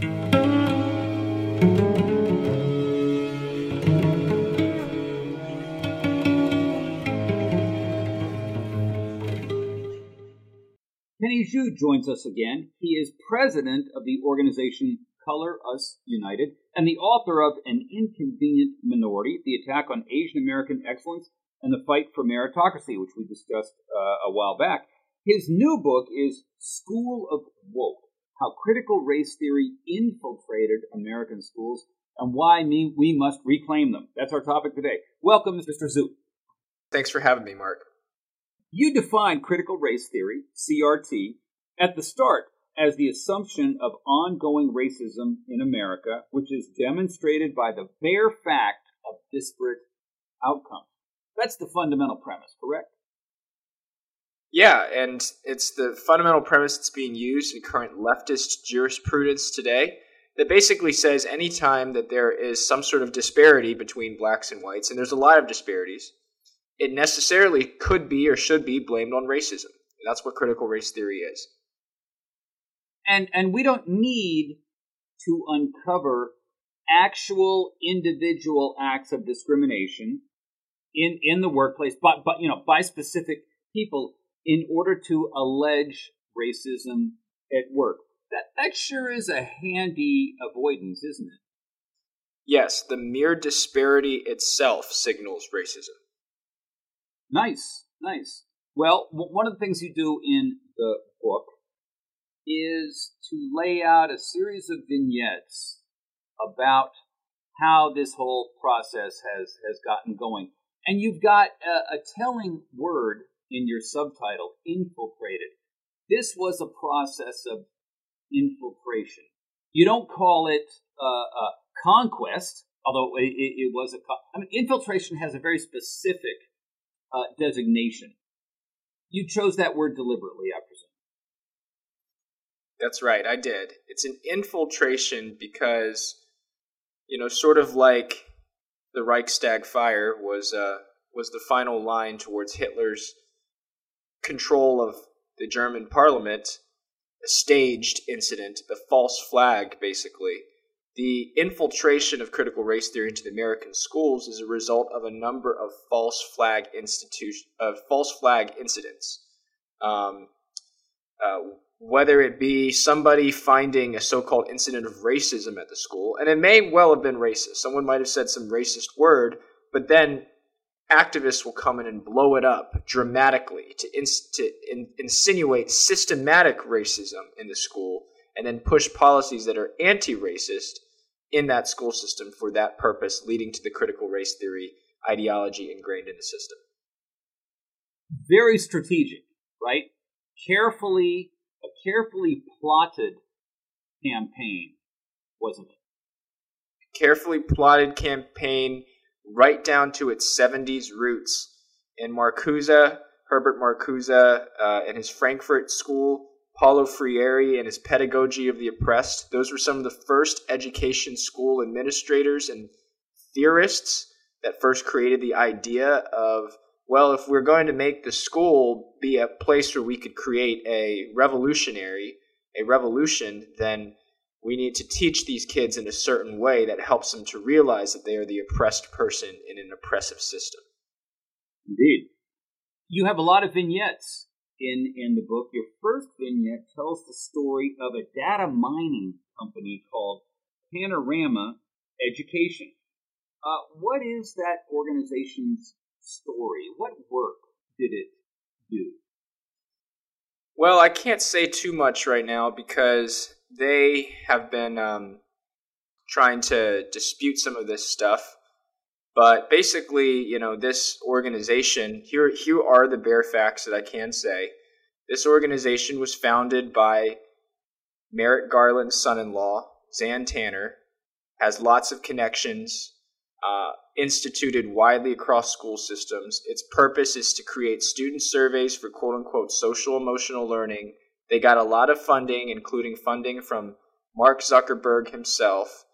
Kenny Xu joins us again. He is president of the organization Color Us United and the author of An Inconvenient Minority The Attack on Asian American Excellence and the Fight for Meritocracy, which we discussed uh, a while back. His new book is School of Woke How Critical Race Theory Infiltrated American Schools and Why We Must Reclaim Them. That's our topic today. Welcome, Mr. Xu. Thanks for having me, Mark. You define critical race theory, CRT, at the start as the assumption of ongoing racism in America, which is demonstrated by the bare fact of disparate outcomes. That's the fundamental premise, correct? Yeah, and it's the fundamental premise that's being used in current leftist jurisprudence today that basically says anytime that there is some sort of disparity between blacks and whites, and there's a lot of disparities, it necessarily could be or should be blamed on racism. That's what critical race theory is. And and we don't need to uncover actual individual acts of discrimination in in the workplace, but but you know by specific people in order to allege racism at work. That that sure is a handy avoidance, isn't it? Yes, the mere disparity itself signals racism. Nice, nice. Well, w- one of the things you do in the book is to lay out a series of vignettes about how this whole process has has gotten going. And you've got a, a telling word in your subtitle, infiltrated. This was a process of infiltration. You don't call it uh, conquest, although it, it, was a. I mean, infiltration has a very specific uh, designation. You chose that word deliberately, I presume. That's right, I did. It's an infiltration because, you know, sort of like the Reichstag fire was uh, was the final line towards Hitler's control of the German parliament, a staged incident, the false flag, basically. The infiltration of critical race theory into the American schools is a result of a number of false flag institution of false flag incidents. Um, uh, whether it be somebody finding a so-called incident of racism at the school, and it may well have been racist. Someone might have said some racist word, but then activists will come in and blow it up dramatically to, ins- to in- insinuate systematic racism in the school, and then push policies that are anti-racist in that school system for that purpose, leading to the critical race theory ideology ingrained in the system. Very strategic, right? Carefully a carefully plotted campaign, wasn't it? Carefully plotted campaign right down to its 70s roots. In Marcuse, Herbert Marcuse uh, and his Frankfurt School, Paulo Freire and his Pedagogy of the Oppressed, those were some of the first education school administrators and theorists that first created the idea of well, if we're going to make the school be a place where we could create a revolutionary, a revolution, then we need to teach these kids in a certain way that helps them to realize that they are the oppressed person in an oppressive system. Indeed. You have a lot of vignettes in, in the book. Your first vignette tells the story of a data mining company called Panorama Education. Uh, what is that organization's story? What work did it do? Well, I can't say too much right now because they have been um, trying to dispute some of this stuff. But basically, you know, this organization here here are the bare facts that I can say. This organization was founded by Merrick Garland's son-in-law, Xan Tanner, has lots of connections. Uh, instituted widely across school systems. Its purpose is to create student surveys for quote unquote social emotional learning. They got a lot of funding, including funding from Mark Zuckerberg himself.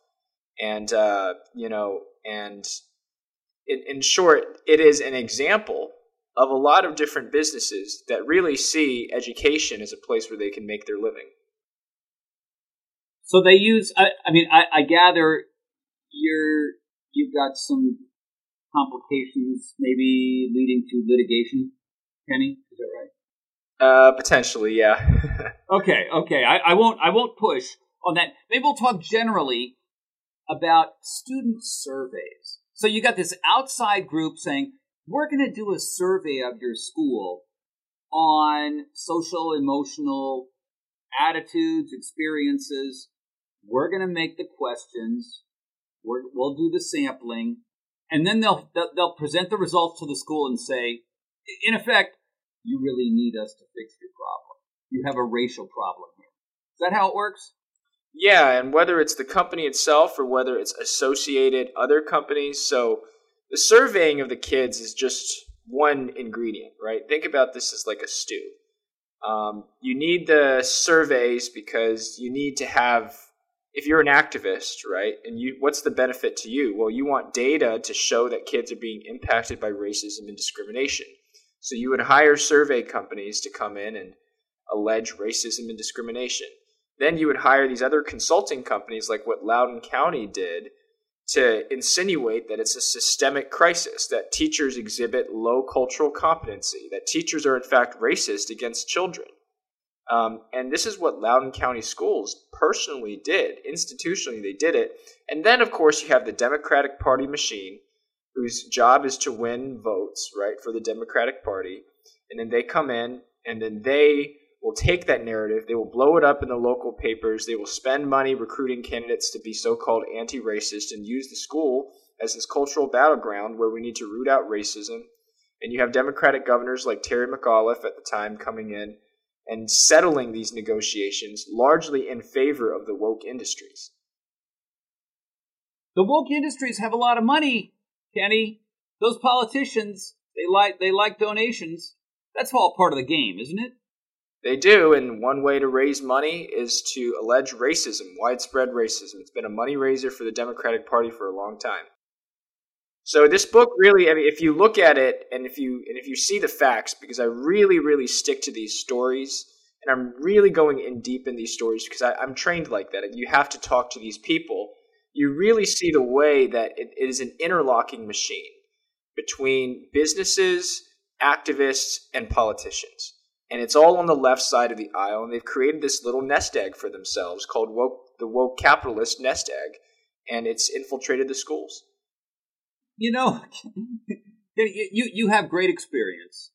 And, uh, you know, and in, in short, it is an example of a lot of different businesses that really see education as a place where they can make their living. So they use. I, I mean, I, I gather you're you've got some complications, maybe leading to litigation. Kenny, is that right? Uh, potentially, yeah. Okay, okay. I, I won't. I won't push on that. Maybe we'll talk generally about student surveys. So you got this outside group saying we're going to do a survey of your school on social, emotional attitudes, experiences. We're going to make the questions. we will do the sampling, and then they'll they'll present the results to the school and say, in effect, you really need us to fix your problem. You have a racial problem here. Is that how it works? Yeah, and whether it's the company itself or whether it's associated other companies. So the surveying of the kids is just one ingredient, right? Think about this as like a stew. Um, you need the surveys because you need to have if you're an activist, right, and you, what's the benefit to you? Well, you want data to show that kids are being impacted by racism and discrimination. So you would hire survey companies to come in and allege racism and discrimination. Then you would hire these other consulting companies, like what Loudoun County did, to insinuate that it's a systemic crisis, that teachers exhibit low cultural competency, that teachers are in fact racist against children. Um, and this is what Loudoun County Schools personally did. Institutionally, they did it. And then, of course, you have the Democratic Party machine, whose job is to win votes, right, for the Democratic Party. And then they come in, and then they will take that narrative, they will blow it up in the local papers, they will spend money recruiting candidates to be so called anti racist and use the school as this cultural battleground where we need to root out racism. And you have Democratic governors like Terry McAuliffe at the time coming in and settling these negotiations largely in favor of the woke industries. The woke industries have a lot of money, Kenny. Those politicians, they like they like donations. That's all part of the game, isn't it? They do, and one way to raise money is to allege racism, widespread racism. It's been a money raiser for the Democratic Party for a long time. So this book really, I mean, if you look at it and if you and if you see the facts, because I really, really stick to these stories, and I'm really going in deep in these stories because I, am trained like that. You have to talk to these people. You really see the way that it, it is an interlocking machine between businesses, activists, and politicians. And it's all on the left side of the aisle, and they've created this little nest egg for themselves called woke, the woke capitalist nest egg, and it's infiltrated the schools you know, you you have great experience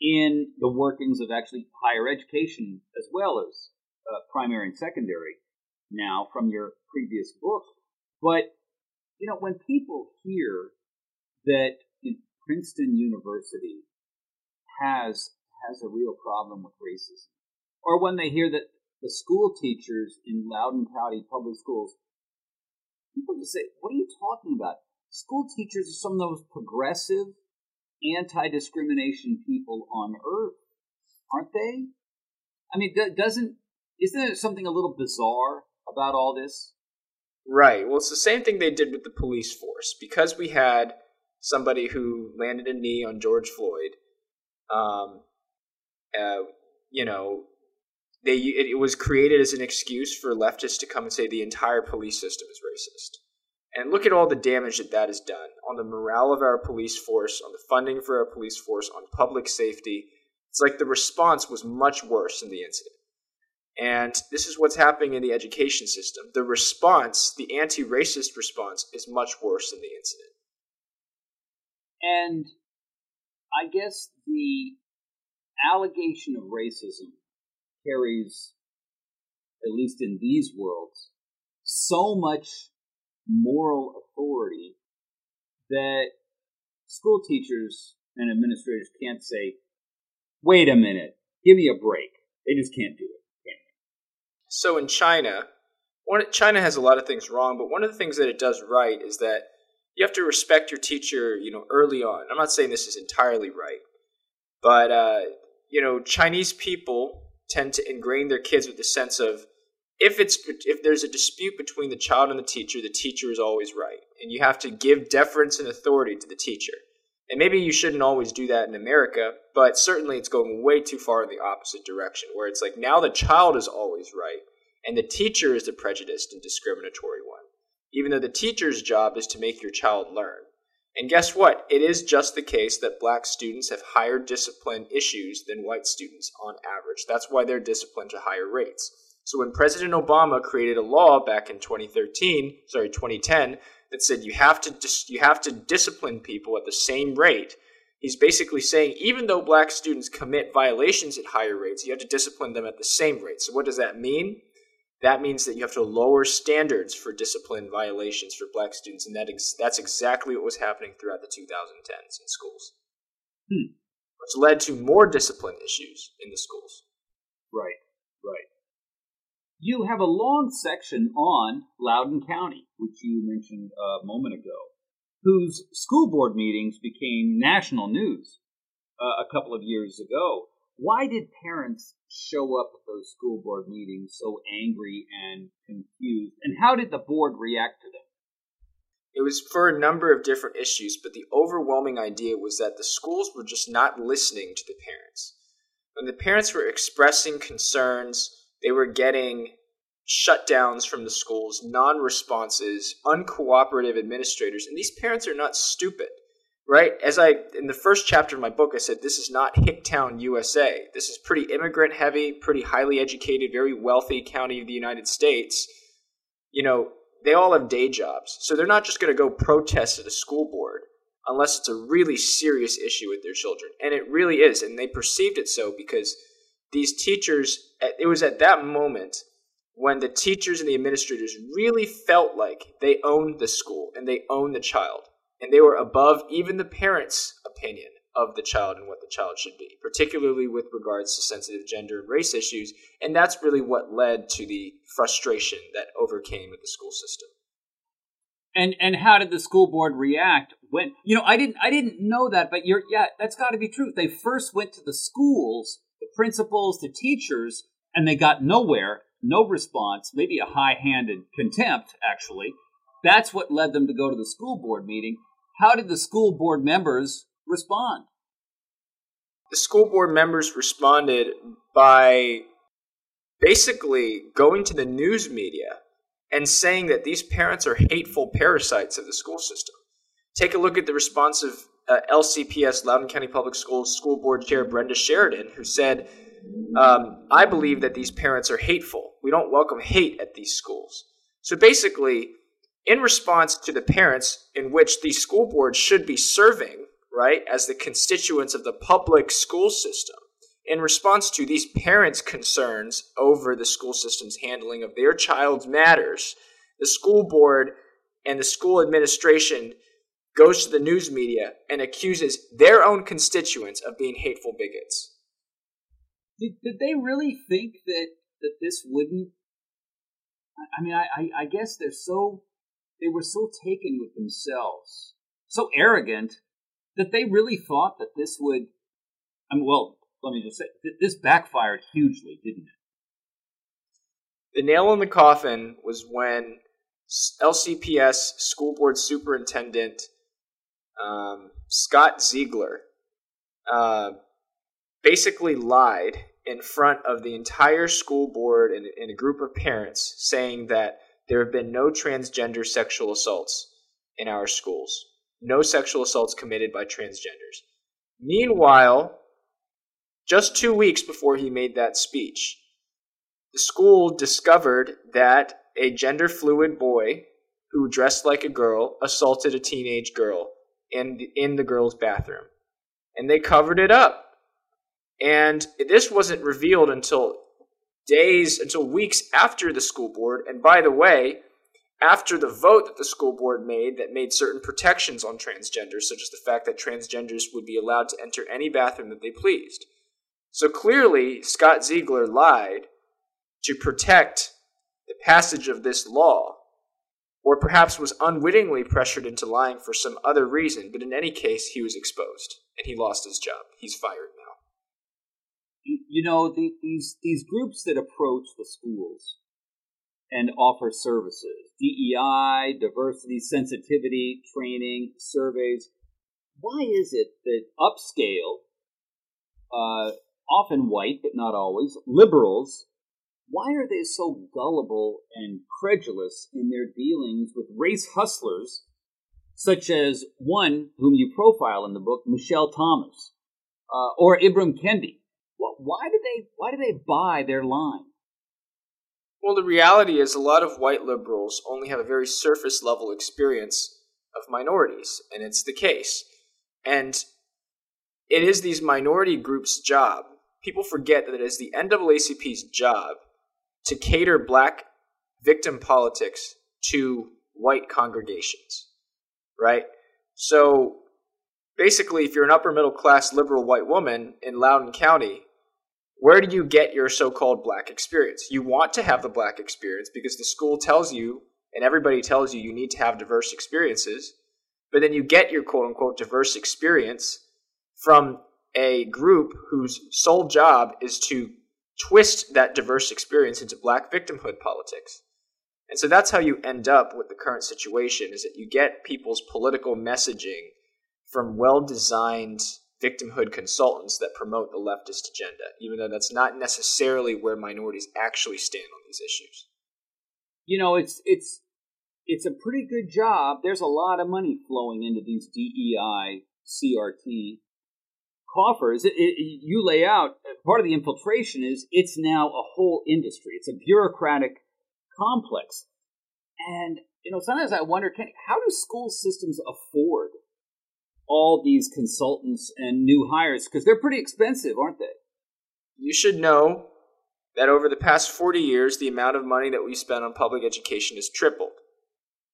in the workings of actually higher education as well as uh, primary and secondary now from your previous book. But you know, when people hear that Princeton University has has a real problem with racism, or when they hear that the school teachers in Loudoun County Public Schools, people just say, "What are you talking about? school teachers are some of the most progressive, anti discrimination people on earth, aren't they? I mean, doesn't isn't there something a little bizarre about all this? Right. Well, it's the same thing they did with the police force because we had somebody who landed a knee on George Floyd. Um, uh, you know, they it, it was created as an excuse for leftists to come and say the entire police system is racist. And look at all the damage that that has done on the morale of our police force, on the funding for our police force, on public safety. It's like the response was much worse than the incident. And this is what's happening in the education system. The response, the anti racist response, is much worse than the incident. And I guess the allegation of racism carries, at least in these worlds, so much moral authority that school teachers and administrators can't say, wait a minute, give me a break. They just can't do it. Can't so in China, one, China has a lot of things wrong, but one of the things that it does right is that you have to respect your teacher, you know, early on. I'm not saying this is entirely right, but uh, you know, Chinese people tend to ingrain their kids with the sense of if it's if there's a dispute between the child and the teacher, the teacher is always right, and you have to give deference and authority to the teacher. And maybe you shouldn't always do that in America, but certainly it's going way too far in the opposite direction, where it's like now the child is always right, and the teacher is the prejudiced and discriminatory one, even though the teacher's job is to make your child learn. And guess what? It is just the case that black students have higher discipline issues than white students on average. That's why they're disciplined to higher rates. So when President Obama created a law back in 2013, sorry, 2010, that said you have to dis- you have to discipline people at the same rate, he's basically saying even though black students commit violations at higher rates, you have to discipline them at the same rate. So what does that mean? That means that you have to lower standards for discipline violations for black students, and that ex- that's exactly what was happening throughout the 2010s in schools, hmm. which led to more discipline issues in the schools. Right, right. You have a long section on Loudoun County, which you mentioned a moment ago, whose school board meetings became national news uh, a couple of years ago. Why did parents show up at those school board meetings so angry and confused? And how did the board react to them? It was for a number of different issues, but the overwhelming idea was that the schools were just not listening to the parents. When the parents were expressing concerns, they were getting shutdowns from the schools, non responses, uncooperative administrators, and these parents are not stupid right? As I in the first chapter of my book, I said this is not Hicktown, USA. This is pretty immigrant heavy, pretty highly educated, very wealthy county of the United States. You know, they all have day jobs, so they're not just going to go protest at a school board unless it's a really serious issue with their children, and it really is. And they perceived it so because these teachers. It was at that moment when the teachers and the administrators really felt like they owned the school and they owned the child and they were above even the parents' opinion of the child and what the child should be, particularly with regards to sensitive gender and race issues. And that's really what led to the frustration that overcame the school system. And and how did the school board react when you know I didn't I didn't know that, but you're yeah that's got to be true. They first went to the schools, the principals, the teachers, and they got nowhere, no response, maybe a high-handed contempt actually. That's what led them to go to the school board meeting how did the school board members respond? The school board members responded by basically going to the news media and saying that these parents are hateful parasites of the school system. Take a look at the response of uh, LCPS, Loudoun County Public Schools School Board Chair Brenda Sheridan, who said, um, I believe that these parents are hateful. We don't welcome hate at these schools. So basically, in response to the parents in which the school board should be serving, right, as the constituents of the public school system, in response to these parents' concerns over the school system's handling of their child's matters, the school board and the school administration goes to the news media and accuses their own constituents of being hateful bigots. Did, did they really think that, that this wouldn't? I mean, I, I, I guess they're so they were so taken with themselves, so arrogant, that they really thought that this would. I mean, well, let me just say, this backfired hugely, didn't it? The nail in the coffin was when LCPS school board superintendent um, Scott Ziegler uh, basically lied in front of the entire school board and, and a group of parents, saying that there have been no transgender sexual assaults in our schools. No sexual assaults committed by transgenders. Meanwhile, just two weeks before he made that speech, the school discovered that a gender fluid boy who dressed like a girl assaulted a teenage girl in in the girl's bathroom. And they covered it up. And this wasn't revealed until days until weeks after the school board. And by the way, after the vote that the school board made that made certain protections on transgenders, such as the fact that transgenders would be allowed to enter any bathroom that they pleased. So clearly, Scott Ziegler lied to protect the passage of this law, or perhaps was unwittingly pressured into lying for some other reason, but in any case, he was exposed and he lost his job. He's fired you know the, these these groups that approach the schools and offer services DEI, diversity, sensitivity, training, surveys. Why is it that upscale, uh, often white but not always, liberals why are they so gullible and credulous in their dealings with race hustlers, such as one whom you profile in the book, Michelle Thomas, uh, or Ibram Kendi? Why do they why do they buy their line? Well, the reality is a lot of white liberals only have a very surface level experience of minorities, and it's the case. And it is these minority groups' job. People forget that it is the NAACP's job to cater black victim politics to white congregations, right? So basically, if you're an upper middle class liberal white woman in Loudoun County, where do you get your so called black experience? You want to have the black experience because the school tells you and everybody tells you you need to have diverse experiences, but then you get your quote unquote diverse experience from a group whose sole job is to twist that diverse experience into black victimhood politics. And so that's how you end up with the current situation is that you get people's political messaging from well-designed victimhood consultants that promote the leftist agenda, even though that's not necessarily where minorities actually stand on these issues. You know, it's it's it's a pretty good job. There's a lot of money flowing into these DEI CRT coffers. It, it, you lay out part of the infiltration is it's now a whole industry. It's a bureaucratic complex, and you know sometimes I wonder, can, how do school systems afford all these consultants and new hires because they're pretty expensive, aren't they? You should know that over the past 40 years, the amount of money that we spend on public education has tripled.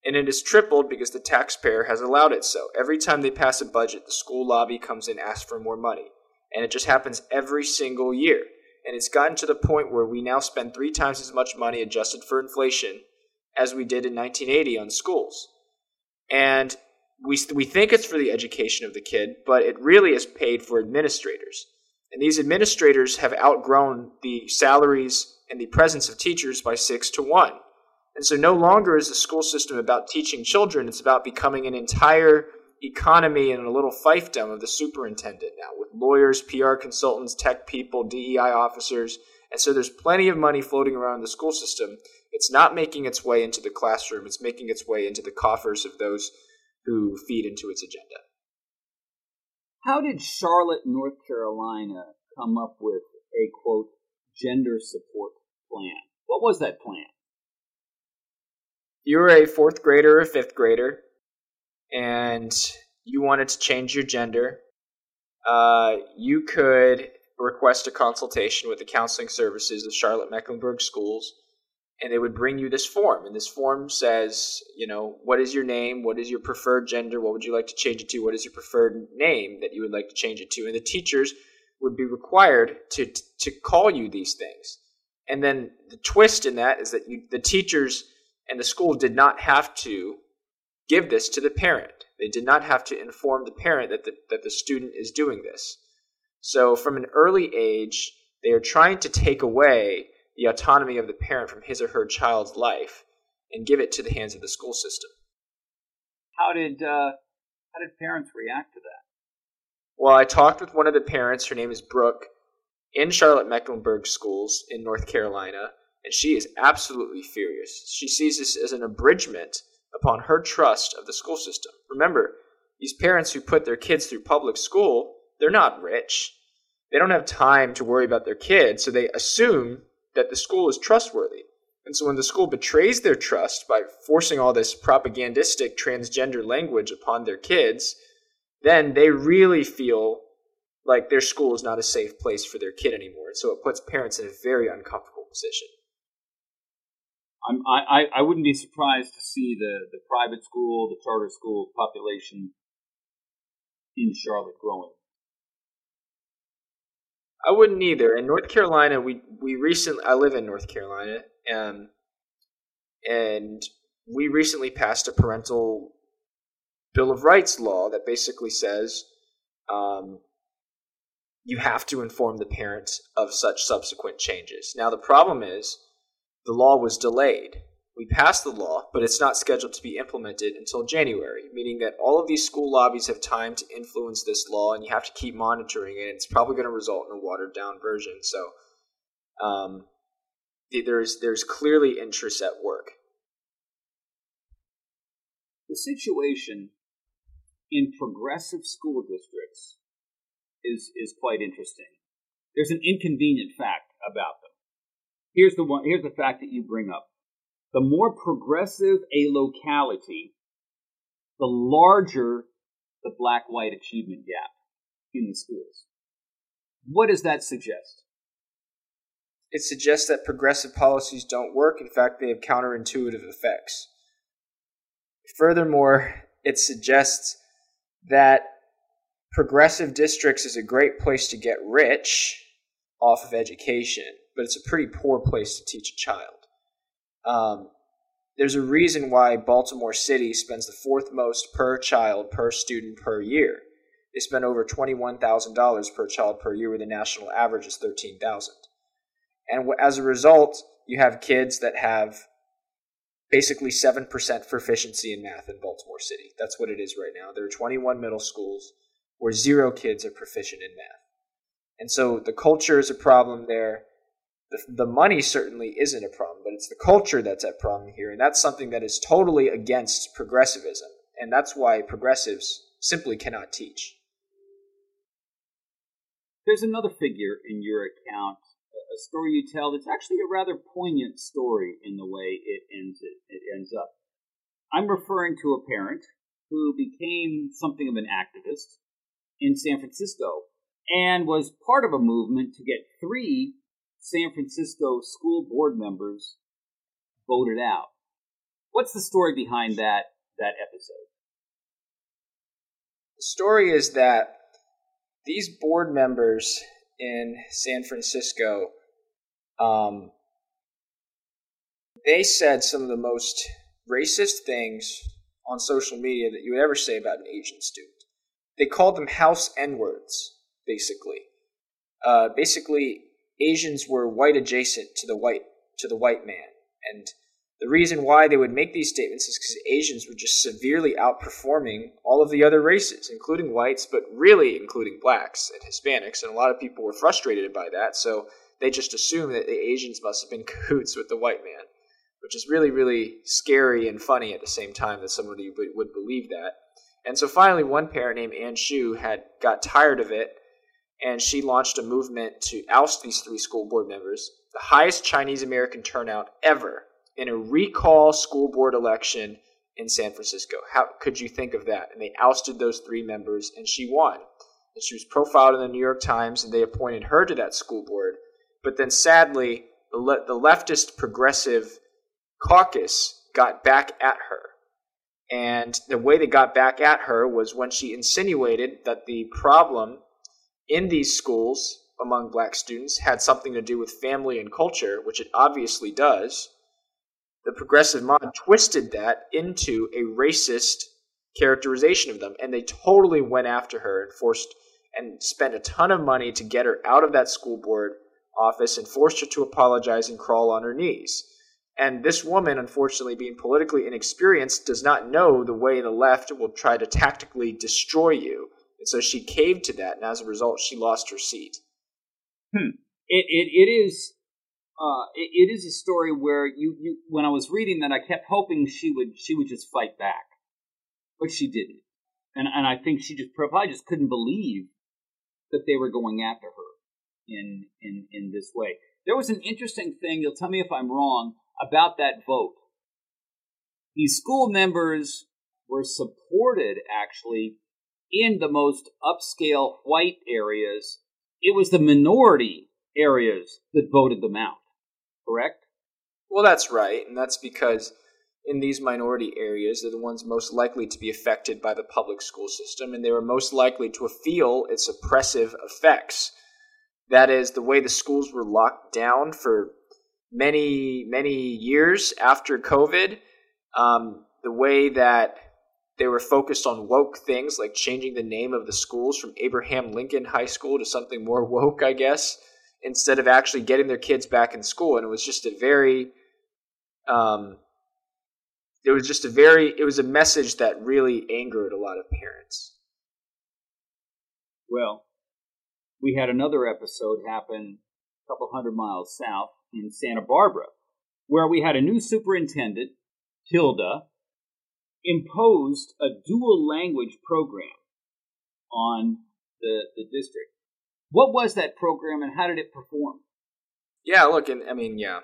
And it has tripled because the taxpayer has allowed it so. Every time they pass a budget, the school lobby comes in asks for more money. And it just happens every single year. And it's gotten to the point where we now spend three times as much money adjusted for inflation as we did in 1980 on schools. And we, we think it's for the education of the kid, but it really is paid for administrators. And these administrators have outgrown the salaries and the presence of teachers by six to one. And so no longer is the school system about teaching children, it's about becoming an entire economy and a little fiefdom of the superintendent now, with lawyers, PR consultants, tech people, DEI officers. And so there's plenty of money floating around the school system. It's not making its way into the classroom, it's making its way into the coffers of those who feed into its agenda. How did Charlotte, North Carolina come up with a quote gender support plan? What was that plan? You were a fourth grader or fifth grader, and you wanted to change your gender. Uh, you could request a consultation with the counseling services of Charlotte Mecklenburg Schools and they would bring you this form and this form says you know what is your name? What is your preferred gender? What would you like to change it to? What is your preferred name that you would like to change it to? And the teachers would be required to to call you these things. And then the twist in that is that you, the teachers and the school did not have to give this to the parent. They did not have to inform the parent that the, that the student is doing this. So from an early age they are trying to take away the autonomy of the parent from his or her child's life and give it to the hands of the school system. How did uh, how did parents react to that? Well, I talked with one of the parents. Her name is Brooke in Charlotte Mecklenburg schools in North Carolina, and she is absolutely furious. She sees this as an abridgment upon her trust of the school system. Remember, these parents who put their kids through public school, they're not rich. They don't have time to worry about their kids, so they assume that the school is trustworthy. And so when the school betrays their trust by forcing all this propagandistic transgender language upon their kids, then they really feel like their school is not a safe place for their kid anymore. And so it puts parents in a very uncomfortable position. I'm, I, I wouldn't be surprised to see the, the private school, the charter school population in Charlotte growing. I wouldn't either. In North Carolina, we we recently I live in North Carolina, um, and we recently passed a parental bill of rights law that basically says um, you have to inform the parent of such subsequent changes. Now the problem is the law was delayed we passed the law, but it's not scheduled to be implemented until January, meaning that all of these school lobbies have time to influence this law, and you have to keep monitoring it. It's probably going to result in a watered down version. So, um, there's there's clearly interests at work. The situation in progressive school districts is is quite interesting. There's an inconvenient fact about them. Here's the one. Here's the fact that you bring up. The more progressive a locality, the larger the black-white achievement gap in the schools. What does that suggest? It suggests that progressive policies don't work. In fact, they have counterintuitive effects. Furthermore, it suggests that progressive districts is a great place to get rich off of education, but it's a pretty poor place to teach a child. Um, there's a reason why Baltimore City spends the fourth most per child per student per year. They spend over $21,000 per child per year, where the national average is 13000 And as a result, you have kids that have basically 7% proficiency in math in Baltimore City. That's what it is right now. There are 21 middle schools where zero kids are proficient in math. And so the culture is a problem there. The, the money certainly isn't a problem, but it's the culture that's at problem here. And that's something that is totally against progressivism. And that's why progressives simply cannot teach. There's another figure in your account a story you tell that's actually a rather poignant story in the way it ends it, it ends up. I'm referring to a parent who became something of an activist in San Francisco and was part of a movement to get three San Francisco school board members voted out. What's the story behind that that episode? The story is that these board members in San Francisco um, they said some of the most racist things on social media that you would ever say about an Asian student. They called them house N words, basically. Uh, basically, Asians were white adjacent to the white to the white man, and the reason why they would make these statements is because Asians were just severely outperforming all of the other races, including whites, but really including blacks and Hispanics, and a lot of people were frustrated by that. So they just assumed that the Asians must have been cahoots with the white man, which is really, really scary and funny at the same time that somebody would, believe that. And so finally, one parent named Ann Hsu had got tired of it, and she launched a movement to oust these three school board members, the highest Chinese American turnout ever in a recall school board election in San Francisco. How could you think of that? And they ousted those three members, and she won. And she was profiled in the New York Times, and they appointed her to that school board. But then sadly, the, le- the leftist progressive caucus got back at her. And the way they got back at her was when she insinuated that the problem in these schools among black students had something to do with family and culture, which it obviously does. The progressive mob twisted that into a racist characterization of them, and they totally went after her and forced and spent a ton of money to get her out of that school board office and forced her to apologize and crawl on her knees. And this woman, unfortunately, being politically inexperienced, does not know the way the left will try to tactically destroy you. And so she caved to that, and as a result, she lost her seat. Hmm. It, it, it is uh, it, it is a story where you, you when I was reading that I kept hoping she would she would just fight back, but she didn't, and and I think she just probably just couldn't believe that they were going after her in in in this way. There was an interesting thing. You'll tell me if I'm wrong about that vote. These school members were supported actually in the most upscale white areas. It was the minority areas that voted them out. Correct? Well, that's right, and that's because in these minority areas, they're the ones most likely to be affected by the public school system, and they were most likely to feel its oppressive effects. That is the way the schools were locked down for many, many years after COVID. Um, the way that they were focused on woke things like changing the name of the schools from Abraham Lincoln High School to something more woke, I guess, instead of actually getting their kids back in school. And it was just a very, um, it was just a very, it was a message that really angered a lot of parents. Well, we had another episode happen a couple hundred miles south in Santa Barbara, where we had a new superintendent, Hilda, imposed a dual language program on the, the district. What was that program and how did it perform? Yeah, look, and I mean, yeah,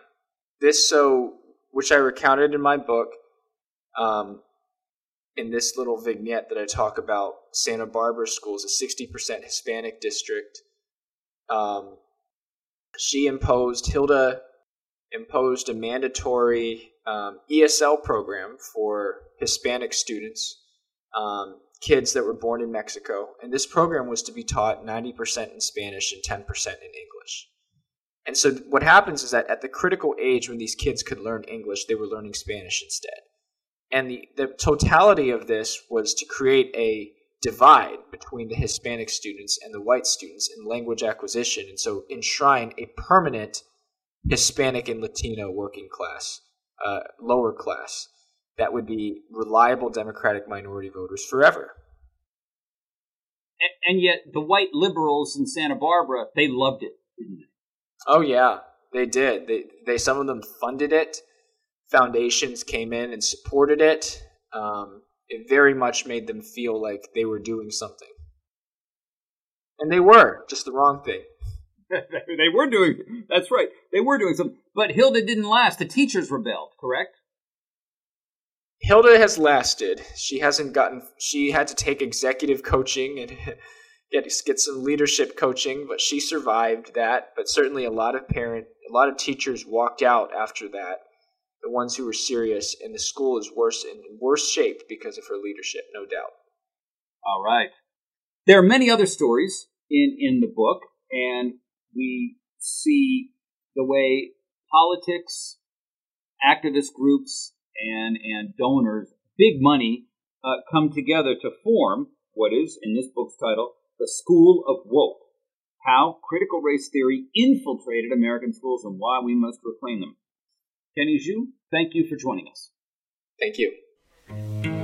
this so which I recounted in my book, um, in this little vignette that I talk about Santa Barbara schools, a sixty percent Hispanic district. Um, she imposed Hilda imposed a mandatory um, ESL program for Hispanic students, um, kids that were born in Mexico, and this program was to be taught ninety percent in Spanish and ten percent in English. And so what happens is that at the critical age when these kids could learn English, they were learning Spanish instead. And the, the totality of this was to create a divide between the Hispanic students and the white students in language acquisition, and so enshrine a permanent Hispanic and Latino working class, uh, lower class, that would be reliable Democratic minority voters forever. And, and yet, the white liberals in Santa Barbara, they loved it, didn't they? Oh yeah, they did. They they some of them funded it. Foundations came in and supported it. Um, it very much made them feel like they were doing something, and they were just the wrong thing. they were doing. That's right. They were doing something. But Hilda didn't last. The teachers rebelled. Correct. Hilda has lasted. She hasn't gotten. She had to take executive coaching and get get some leadership coaching, but she survived that. But certainly, a lot of parent, a lot of teachers walked out after that. The ones who were serious, and the school is worse in worse shape because of her leadership, no doubt. All right. There are many other stories in in the book, and we see the way politics, activist groups, and and donors, big money, uh, come together to form what is, in this book's title, the School of Woke How Critical Race Theory Infiltrated American Schools and Why We Must Reclaim Them. Kenny Xu, thank you for joining us. Thank you.